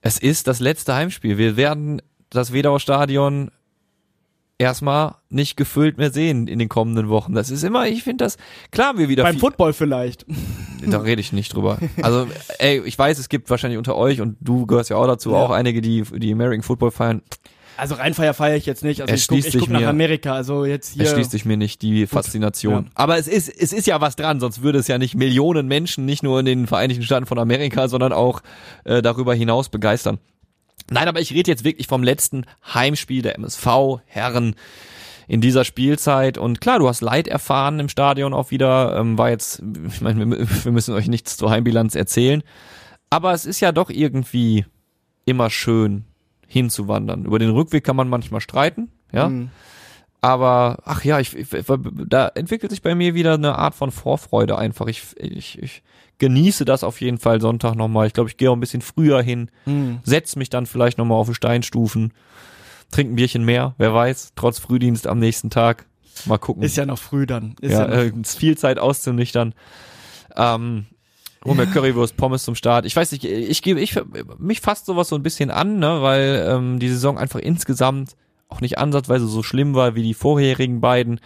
Speaker 3: Es ist das letzte Heimspiel. Wir werden das Wedauer Stadion erstmal nicht gefüllt mehr sehen in den kommenden Wochen. Das ist immer, ich finde das, klar, wir wieder
Speaker 4: Beim Football vielleicht.
Speaker 3: da rede ich nicht drüber. Also, ey, ich weiß, es gibt wahrscheinlich unter euch und du gehörst ja auch dazu,
Speaker 4: Ja.
Speaker 3: auch einige, die die American Football feiern.
Speaker 4: Also Rheinfeier feiere ich jetzt nicht. Also ich gucke
Speaker 3: Erschließt
Speaker 4: ich guck
Speaker 3: sich
Speaker 4: nach
Speaker 3: mir-
Speaker 4: Amerika. Also jetzt hier.
Speaker 3: erschließt sich mir nicht die Faszination.
Speaker 4: ja.
Speaker 3: Aber es ist, es ist ja was dran, sonst würde es ja nicht Millionen Menschen, nicht nur in den Vereinigten Staaten von Amerika, sondern auch äh, darüber hinaus begeistern. Nein, aber ich rede jetzt wirklich vom letzten Heimspiel der MSV Herren in dieser Spielzeit. Und klar, du hast Leid erfahren im Stadion auch wieder. Ähm, war jetzt, ich meine, wir, wir müssen euch nichts zur Heimbilanz erzählen. Aber es ist ja doch irgendwie immer schön hinzuwandern. Über den Rückweg kann man manchmal streiten, ja.
Speaker 4: Mhm.
Speaker 3: Aber ach ja, ich, ich, da entwickelt sich bei mir wieder eine Art von Vorfreude einfach. Ich, ich, ich genieße das auf jeden Fall Sonntag nochmal. Ich glaube, ich gehe auch ein bisschen früher hin,
Speaker 4: Mhm.
Speaker 3: setz mich dann vielleicht nochmal auf die Steinstufen, trink ein Bierchen mehr, wer weiß, trotz Frühdienst am nächsten Tag. Mal gucken.
Speaker 4: Ist ja noch früh dann. Ist
Speaker 3: ja,
Speaker 4: ja, noch
Speaker 3: äh, viel Zeit auszunüchtern. Ähm, hol mir Currywurst, Pommes zum Start. Ich weiß nicht, ich gebe, ich mich fasst sowas so ein bisschen an, ne, weil ähm, die Saison einfach insgesamt auch nicht ansatzweise so schlimm war wie die vorherigen beiden.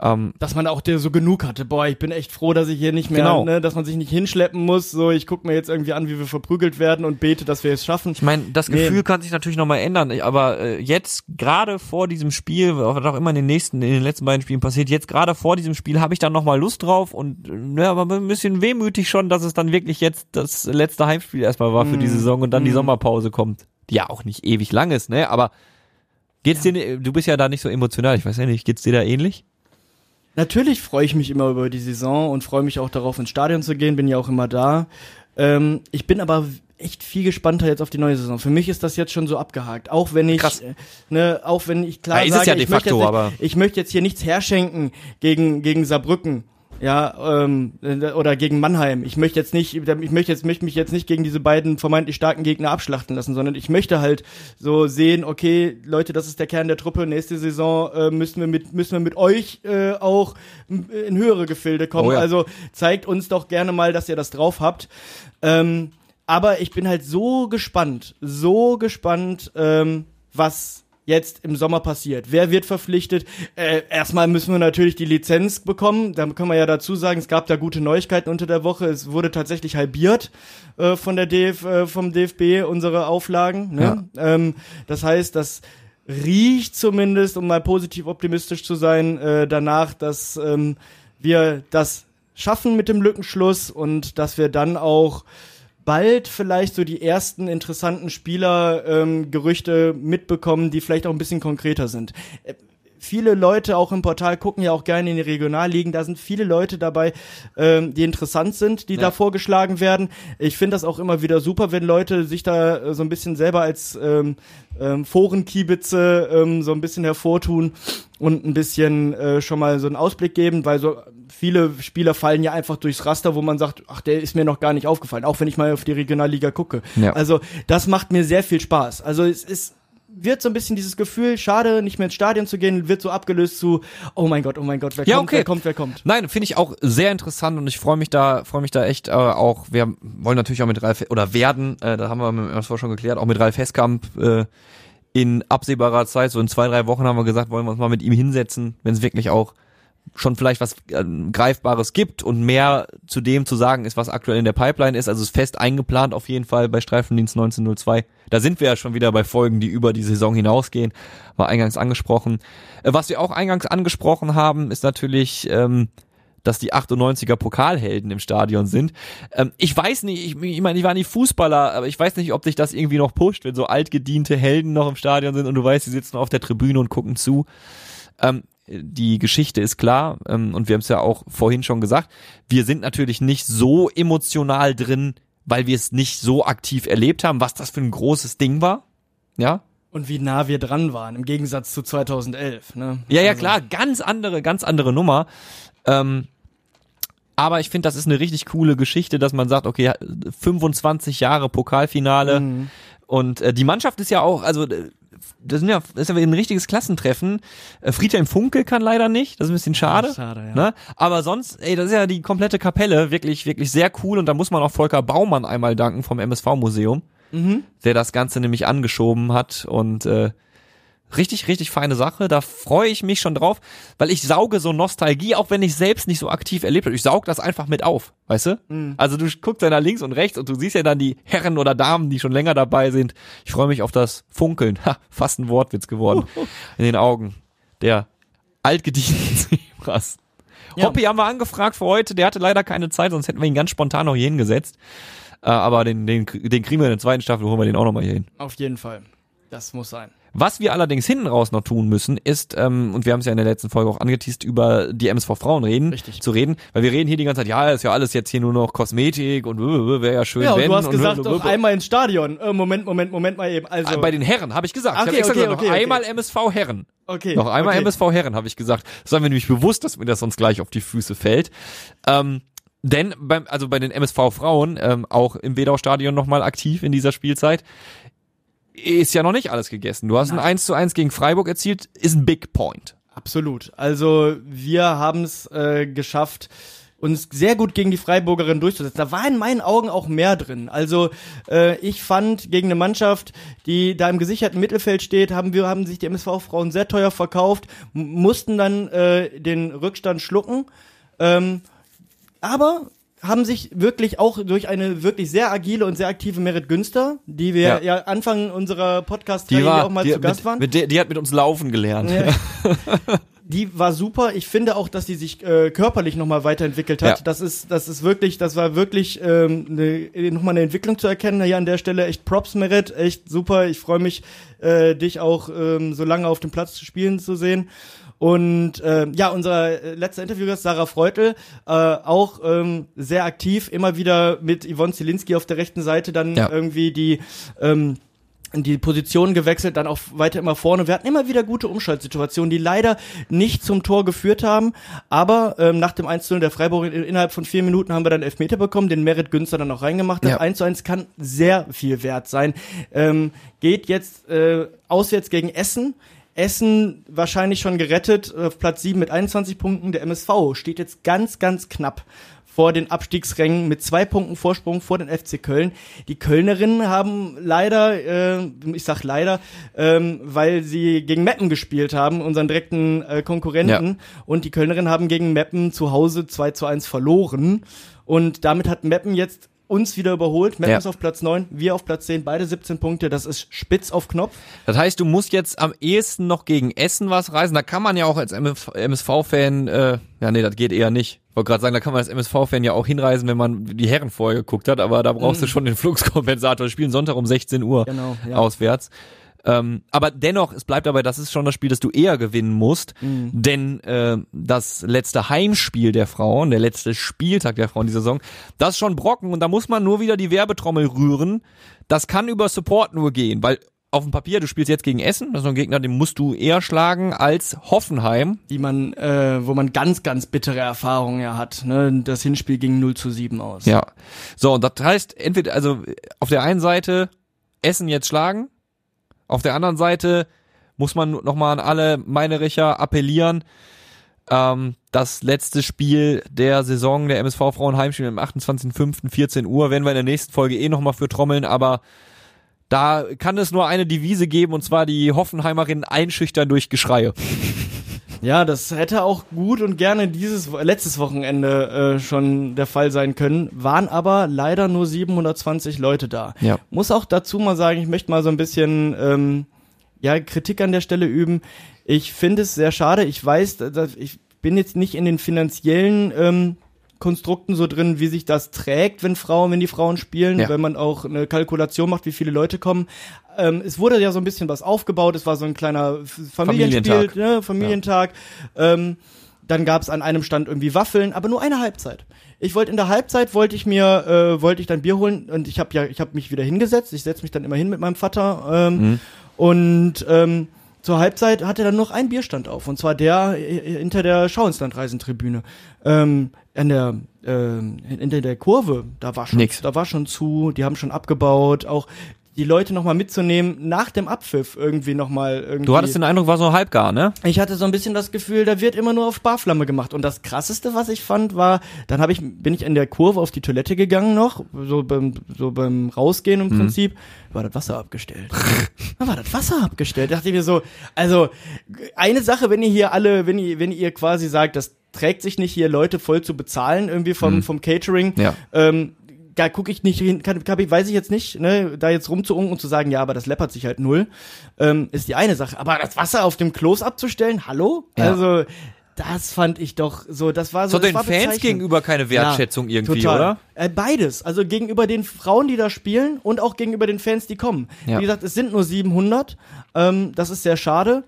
Speaker 3: Ähm,
Speaker 4: dass man auch der so genug hatte. Boah, ich bin echt froh, dass ich hier nicht mehr,
Speaker 3: Genau.
Speaker 4: ne, dass man sich nicht hinschleppen muss. So, ich guck mir jetzt irgendwie an, wie wir verprügelt werden und bete, dass wir es schaffen.
Speaker 3: Ich meine, das
Speaker 4: Nee.
Speaker 3: Gefühl kann sich natürlich nochmal ändern, aber äh, jetzt gerade vor diesem Spiel, was auch immer in den nächsten, in den letzten beiden Spielen passiert, jetzt gerade vor diesem Spiel habe ich dann nochmal Lust drauf und äh, ja, aber ein bisschen wehmütig schon, dass es dann wirklich jetzt das letzte Heimspiel erstmal war für die Saison und dann die Sommerpause kommt, die ja auch nicht ewig lang ist, ne? Aber geht's dir, ni- du bist ja da nicht so emotional, ich weiß ja nicht, geht's dir da ähnlich?
Speaker 4: Natürlich freue ich mich immer über die Saison und freue mich auch darauf, ins Stadion zu gehen, bin ja auch immer da. Ähm, ich bin aber echt viel gespannter jetzt auf die neue Saison. Für mich ist das jetzt schon so abgehakt. Auch wenn ich, äh, ne, auch wenn ich klar
Speaker 3: Ja,
Speaker 4: sage,
Speaker 3: ja de
Speaker 4: ich, möchte
Speaker 3: facto,
Speaker 4: jetzt
Speaker 3: aber-
Speaker 4: nicht, ich möchte jetzt hier nichts herschenken gegen, gegen Saarbrücken. Ja, ähm, äh, oder gegen Mannheim. Ich möchte jetzt nicht, ich möchte jetzt, möchte mich jetzt nicht gegen diese beiden vermeintlich starken Gegner abschlachten lassen, sondern ich möchte halt so sehen, okay, Leute, das ist der Kern der Truppe. Nächste Saison äh, müssen wir mit, müssen wir mit euch äh, auch m- in höhere Gefilde kommen.
Speaker 3: Oh ja.
Speaker 4: Also zeigt uns doch gerne mal, dass ihr das drauf habt. Ähm, aber ich bin halt so gespannt, so gespannt, ähm, was jetzt im Sommer passiert. Wer wird verpflichtet? Äh, erstmal müssen wir natürlich die Lizenz bekommen. Da können wir ja dazu sagen, es gab da gute Neuigkeiten unter der Woche. Es wurde tatsächlich halbiert äh, von der DF, äh, vom DFB unsere Auflagen. Ne? Ähm, das heißt, das riecht zumindest, um mal positiv optimistisch zu sein, äh, danach, dass ähm, wir das schaffen mit dem Lückenschluss und dass wir dann auch bald vielleicht so die ersten interessanten Spieler ähm, Gerüchte mitbekommen, die vielleicht auch ein bisschen konkreter sind. Viele Leute auch im Portal gucken ja auch gerne in die Regionalligen. Da sind viele Leute dabei, ähm, die interessant sind, die da vorgeschlagen werden. Ich finde das auch immer wieder super, wenn Leute sich da äh, so ein bisschen selber als ähm, ähm, Forenkiebitze ähm, so ein bisschen hervortun und ein bisschen äh, schon mal so einen Ausblick geben, weil so viele Spieler fallen ja einfach durchs Raster, wo man sagt, ach, der ist mir noch gar nicht aufgefallen, auch wenn ich mal auf die Regionalliga gucke.
Speaker 3: Ja.
Speaker 4: Also das macht mir sehr viel Spaß. Also es ist wird so ein bisschen dieses Gefühl, schade, nicht mehr ins Stadion zu gehen, wird so abgelöst zu, oh mein Gott, oh mein Gott, wer
Speaker 3: Ja,
Speaker 4: kommt,
Speaker 3: okay.
Speaker 4: wer kommt, wer kommt.
Speaker 3: Nein, finde ich auch sehr interessant und ich freue mich da, freue mich da echt äh, auch. Wir wollen natürlich auch mit Ralf oder werden, äh, da haben wir dem MSV schon geklärt, auch mit Ralf Heskamp äh, in absehbarer Zeit, so in zwei drei Wochen haben wir gesagt, wollen wir uns mal mit ihm hinsetzen, wenn es wirklich auch schon vielleicht was äh, Greifbares gibt und mehr zu dem zu sagen ist, was aktuell in der Pipeline ist. Also ist fest eingeplant auf jeden Fall bei Streifendienst 1902. Da sind wir ja schon wieder bei Folgen, die über die Saison hinausgehen. War eingangs angesprochen. Äh, was wir auch eingangs angesprochen haben, ist natürlich, ähm, dass die 98er Pokalhelden im Stadion sind. Ähm, ich weiß nicht, ich, ich meine, ich war nie Fußballer, aber ich weiß nicht, ob sich das irgendwie noch pusht, wenn so altgediente Helden noch im Stadion sind und du weißt, die sitzen auf der Tribüne und gucken zu. Ähm, die Geschichte ist klar ähm, und wir haben es ja auch vorhin schon gesagt. Wir sind natürlich nicht so emotional drin, weil wir es nicht so aktiv erlebt haben, was das für ein großes Ding war. Ja,
Speaker 4: Und wie nah wir dran waren, im Gegensatz zu 2011. Ne?
Speaker 3: Ja, ja,
Speaker 4: Also,
Speaker 3: klar, ganz andere, ganz andere Nummer. Ähm, aber ich finde, das ist eine richtig coole Geschichte, dass man sagt, okay, 25 Jahre Pokalfinale
Speaker 4: Mhm.
Speaker 3: und äh, die Mannschaft ist ja auch, also äh, das, sind ja, das ist ja ein richtiges Klassentreffen. Äh, Friedhelm Funkel kann leider nicht, das ist ein bisschen schade.
Speaker 4: Schade, ja.
Speaker 3: Ne? Aber sonst, ey, das ist ja die komplette Kapelle, wirklich, wirklich sehr cool und da muss man auch Volker Baumann einmal danken vom MSV-Museum,
Speaker 4: Mhm.
Speaker 3: der das Ganze nämlich angeschoben hat und äh, richtig, richtig feine Sache. Da freue ich mich schon drauf, weil ich sauge so Nostalgie, auch wenn ich selbst nicht so aktiv erlebt habe. Ich saug das einfach mit auf, weißt du?
Speaker 4: Mhm.
Speaker 3: Also du guckst ja nach links und rechts und du siehst ja dann die Herren oder Damen, die schon länger dabei sind. Ich freue mich auf das Funkeln. Ha, fast ein Wortwitz geworden. In den Augen der altgedienten Zebras.
Speaker 4: Ja.
Speaker 3: Hoppy haben wir angefragt für heute, der hatte leider keine Zeit, sonst hätten wir ihn ganz spontan noch hier hingesetzt. Äh, aber den, den, den kriegen wir in der zweiten Staffel, holen wir den auch nochmal hier hin.
Speaker 4: Auf jeden Fall. Das muss sein.
Speaker 3: Was wir allerdings hinten raus noch tun müssen, ist, ähm, und wir haben es ja in der letzten Folge auch angeteased, über die MSV Frauen reden,
Speaker 4: Richtig.
Speaker 3: zu reden, weil wir reden hier die ganze Zeit, ja, ist ja alles jetzt hier nur noch Kosmetik und äh, wäre ja schön,
Speaker 4: Ja, und
Speaker 3: wenn.
Speaker 4: du hast gesagt,
Speaker 3: und,
Speaker 4: doch einmal ins Stadion. Äh, Moment, Moment, Moment mal eben. Also,
Speaker 3: Ah, bei den Herren habe ich gesagt.
Speaker 4: Okay,
Speaker 3: ich habe extra
Speaker 4: okay,
Speaker 3: gesagt,
Speaker 4: okay,
Speaker 3: noch
Speaker 4: okay.
Speaker 3: einmal MSV Herren.
Speaker 4: okay,
Speaker 3: Noch einmal. MSV Herren habe ich gesagt. Das war mir nämlich bewusst, dass mir das sonst gleich auf die Füße fällt. Ähm, denn beim, also bei den MSV Frauen, ähm, auch im Wedau-Stadion nochmal aktiv in dieser Spielzeit, ist ja noch nicht alles gegessen. Du hast ein 1 zu 1 gegen Freiburg erzielt, ist ein Big Point.
Speaker 4: Absolut. Also wir haben es äh, geschafft, uns sehr gut gegen die Freiburgerin durchzusetzen. Da war in meinen Augen auch mehr drin. Also äh, ich fand gegen eine Mannschaft, die da im gesicherten Mittelfeld steht, haben wir haben sich die MSV-Frauen sehr teuer verkauft, mussten dann äh, den Rückstand schlucken. Ähm, aber haben sich wirklich auch durch eine wirklich sehr agile und sehr aktive Merit Günster, die wir ja,
Speaker 3: Ja.
Speaker 4: Anfang unserer podcast
Speaker 3: Die, war,
Speaker 4: auch mal
Speaker 3: die,
Speaker 4: zu Gast
Speaker 3: mit,
Speaker 4: waren.
Speaker 3: Mit der, die hat mit uns laufen gelernt.
Speaker 4: Ja. die war super. Ich finde auch, dass die sich äh, körperlich nochmal weiterentwickelt hat.
Speaker 3: Ja.
Speaker 4: Das ist, das ist wirklich, das war wirklich ähm, ne, nochmal eine Entwicklung zu erkennen. Hier an der Stelle echt Props, Merit, echt super. Ich freue mich, äh, dich auch ähm, so lange auf dem Platz zu spielen zu sehen. Und äh, ja, unser äh, letzter Interviewgast, Sarah Freutel, äh, auch ähm, sehr aktiv, immer wieder mit Yvonne Zielinski auf der rechten Seite dann
Speaker 3: Ja.
Speaker 4: irgendwie die ähm, die Position gewechselt, dann auch weiter immer vorne. Wir hatten immer wieder gute Umschaltsituationen, die leider nicht zum Tor geführt haben. Aber ähm, nach dem 1 0 der Freiburg in, innerhalb von vier Minuten haben wir dann Elfmeter bekommen, den Merit Günster dann auch reingemacht. Das
Speaker 3: Ja.
Speaker 4: 1 zu 1 kann sehr viel wert sein. Ähm, geht jetzt äh, auswärts gegen Essen. Essen wahrscheinlich schon gerettet, auf Platz 7 mit 21 Punkten. Der MSV steht jetzt ganz, ganz knapp vor den Abstiegsrängen mit zwei Punkten Vorsprung vor den FC Köln. Die Kölnerinnen haben leider, äh, ich sag leider, ähm, weil sie gegen Meppen gespielt haben, unseren direkten äh, Konkurrenten. Und die Kölnerinnen haben gegen Meppen zu Hause 2 zu 1 verloren. Und damit hat Meppen jetzt uns wieder überholt. Meppen
Speaker 3: Ja.
Speaker 4: auf Platz 9, wir auf Platz 10, beide 17 Punkte. Das ist spitz auf Knopf.
Speaker 3: Das heißt, du musst jetzt am ehesten noch gegen Essen was reisen. Da kann man ja auch als MSV-Fan, äh, ja nee, das geht eher nicht. Wollte gerade sagen, da kann man als MSV-Fan ja auch hinreisen, wenn man die Herren vorher geguckt hat, aber da brauchst du schon den Fluxkompensator. Wir spielen Sonntag um 16 Uhr
Speaker 4: Genau, ja.
Speaker 3: auswärts. Ähm, aber dennoch, es bleibt dabei, das ist schon das Spiel, das du eher gewinnen musst,
Speaker 4: Mhm.
Speaker 3: denn äh, das letzte Heimspiel der Frauen, der letzte Spieltag der Frauen dieser Saison, das ist schon Brocken und da muss man nur wieder die Werbetrommel rühren. Das kann über Support nur gehen, weil auf dem Papier, du spielst jetzt gegen Essen, das ist so ein Gegner, den musst du eher schlagen als Hoffenheim.
Speaker 4: die man, äh, wo man ganz, ganz bittere Erfahrungen ja hat. Ne? Das Hinspiel ging 0 zu 7 aus.
Speaker 3: Ja. So, und das heißt, entweder, also auf der einen Seite Essen jetzt schlagen, auf der anderen Seite muss man nochmal an alle Meinericher appellieren. Ähm, das letzte Spiel der Saison der MSV Frauen Heimspiel am 28.05. 14 Uhr werden wir in der nächsten Folge eh nochmal für trommeln, aber da kann es nur eine Devise geben und zwar die Hoffenheimerinnen einschüchtern durch Geschreie.
Speaker 4: Ja, das hätte auch gut und gerne dieses letztes Wochenende äh, schon der Fall sein können, waren aber leider nur 720 Leute da.
Speaker 3: Ja.
Speaker 4: Muss auch dazu mal sagen, ich möchte mal so ein bisschen ähm, ja Kritik an der Stelle üben. Ich finde es sehr schade. Ich weiß, dass ich bin jetzt nicht in den finanziellen ähm, Konstrukten so drin, wie sich das trägt, wenn Frauen, wenn die Frauen spielen,
Speaker 3: Ja.
Speaker 4: wenn man auch eine Kalkulation macht, wie viele Leute kommen. Ähm, es wurde ja so ein bisschen was aufgebaut. Es war so ein kleiner Familienspiel,
Speaker 3: Familientag.
Speaker 4: ne, Familientag. Ähm, dann gab es an einem Stand irgendwie Waffeln, aber nur eine Halbzeit. Ich wollte in der Halbzeit wollte ich mir äh, wollte ich dann Bier holen und ich habe ja ich habe mich wieder hingesetzt. Ich setze mich dann immer hin mit meinem Vater ähm, und ähm, zur Halbzeit hatte dann noch ein Bierstand auf und zwar der äh, hinter der Schauinsland-Reisentribüne. Ähm, in der ähm, hinter der Kurve, da war schon
Speaker 3: Nix.
Speaker 4: da war schon zu, die haben schon abgebaut, auch die Leute nochmal mitzunehmen nach dem Abpfiff irgendwie nochmal irgendwie.
Speaker 3: Du hattest den Eindruck, war so halbgar, ne?
Speaker 4: Ich hatte so ein bisschen das Gefühl, da wird immer nur auf Sparflamme gemacht. Und das krasseste, was ich fand, war, dann habe ich, bin ich in der Kurve auf die Toilette gegangen noch, so beim, so beim Rausgehen im Prinzip, war das Wasser abgestellt. da war das Wasser abgestellt. Da dachte ich mir so, also eine Sache, wenn ihr hier alle, wenn ihr, wenn ihr quasi sagt, das trägt sich nicht hier Leute voll zu bezahlen, irgendwie vom, vom Catering,
Speaker 3: Ja.
Speaker 4: ähm, da gucke ich nicht hin, kann, kann, weiß ich jetzt nicht, ne, da jetzt rumzuungen und zu sagen, ja, aber das läppert sich halt null, ähm, ist die eine Sache. Aber das Wasser auf dem Klos abzustellen, hallo?
Speaker 3: Ja.
Speaker 4: Also, das fand ich doch so, das war so.
Speaker 3: So den
Speaker 4: war
Speaker 3: Fans gegenüber keine Wertschätzung
Speaker 4: Ja,
Speaker 3: irgendwie,
Speaker 4: total.
Speaker 3: oder?
Speaker 4: Äh, beides, also gegenüber den Frauen, die da spielen und auch gegenüber den Fans, die kommen.
Speaker 3: Ja.
Speaker 4: Wie gesagt, es sind nur 700, ähm, das ist sehr schade.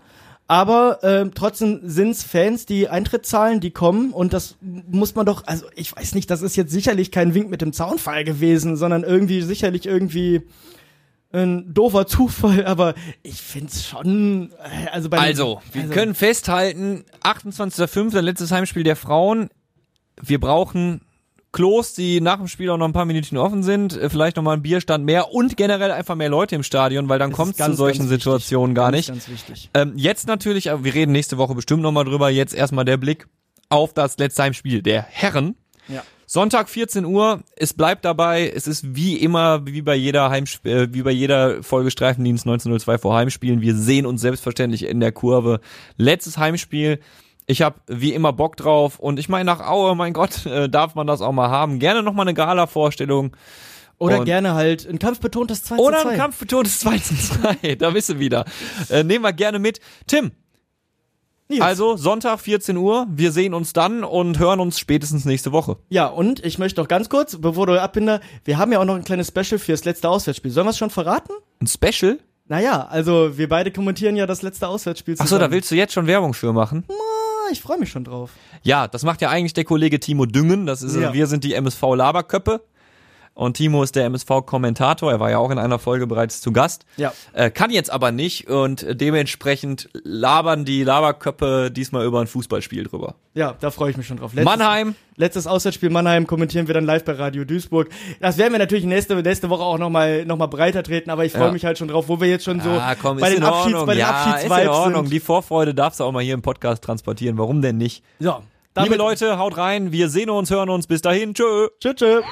Speaker 4: Aber ähm, trotzdem sind's Fans, die Eintritt zahlen, die kommen und das muss man doch, also ich weiß nicht, das ist jetzt sicherlich kein Wink mit dem Zaunfall gewesen, sondern irgendwie sicherlich irgendwie ein doofer Zufall, aber ich find's schon, äh, also bei
Speaker 3: Also, wir können festhalten, 28.05. letztes Heimspiel der Frauen. Wir brauchen Klos, die nach dem Spiel auch noch ein paar Minuten offen sind, äh, vielleicht noch mal ein Bierstand mehr und generell einfach mehr Leute im Stadion, weil dann kommt es zu solchen
Speaker 4: ganz wichtig.
Speaker 3: Situationen gar
Speaker 4: Ganz,
Speaker 3: nicht.
Speaker 4: Ganz wichtig.
Speaker 3: Ähm, jetzt natürlich, wir reden nächste Woche bestimmt noch mal drüber, jetzt erstmal der Blick auf das letzte Heimspiel der Herren.
Speaker 4: Ja.
Speaker 3: Sonntag 14 Uhr, es bleibt dabei, es ist wie immer, wie bei jeder Heimsp äh, wie bei jeder Folge Streifendienst 1902 vor Heimspielen. Wir sehen uns selbstverständlich in der Kurve. Letztes Heimspiel. Ich habe wie immer Bock drauf und ich meine nach Aue, mein Gott, äh, darf man das auch mal haben. Gerne noch mal eine Gala-Vorstellung.
Speaker 4: Oder
Speaker 3: Und-
Speaker 4: gerne halt ein kampfbetontes 2
Speaker 3: Oder
Speaker 4: zu 2.
Speaker 3: ein kampfbetontes 2 zu 2. Da bist du wieder. Äh, nehmen wir gerne mit. Tim,
Speaker 4: Nils.
Speaker 3: also Sonntag 14 Uhr. Wir sehen uns dann und hören uns spätestens nächste Woche.
Speaker 4: Ja, und ich möchte noch ganz kurz, bevor du abbinder, wir haben ja auch noch ein kleines Special fürs letzte Auswärtsspiel. Sollen wir es schon verraten?
Speaker 3: Ein Special?
Speaker 4: Naja, also wir beide kommentieren ja das letzte Auswärtsspiel
Speaker 3: Achso,
Speaker 4: zusammen.
Speaker 3: da willst du jetzt schon Werbung für machen?
Speaker 4: Ah, ich freue mich schon drauf.
Speaker 3: Ja, das macht ja eigentlich der Kollege Timo Düngen. Das ist,
Speaker 4: Ja.
Speaker 3: wir sind die MSV Laberköppe. Und Timo ist der MSV-Kommentator. Er war ja auch in einer Folge bereits zu Gast.
Speaker 4: Ja.
Speaker 3: Äh, kann jetzt aber nicht und dementsprechend labern die Laberköppe diesmal über ein Fußballspiel drüber.
Speaker 4: Ja, da freue ich mich schon drauf. Letztes,
Speaker 3: Mannheim,
Speaker 4: Letztes Auswärtsspiel Mannheim kommentieren wir dann live bei Radio Duisburg. Das werden wir natürlich nächste, nächste Woche auch nochmal noch mal breiter treten, aber ich freue
Speaker 3: Ja.
Speaker 4: mich halt schon drauf, wo wir jetzt schon so
Speaker 3: ah, komm,
Speaker 4: bei den Abschieds, bei den
Speaker 3: ja, ist in Ordnung.
Speaker 4: sind.
Speaker 3: Die Vorfreude darfst du auch mal hier im Podcast transportieren. Warum denn nicht?
Speaker 4: Damit,
Speaker 3: Liebe Leute, haut rein. Wir sehen uns, hören uns. Bis dahin. Tschö.
Speaker 4: Tschö, tschö.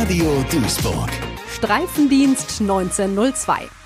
Speaker 1: Radio Duisburg.
Speaker 2: Streifendienst 1902.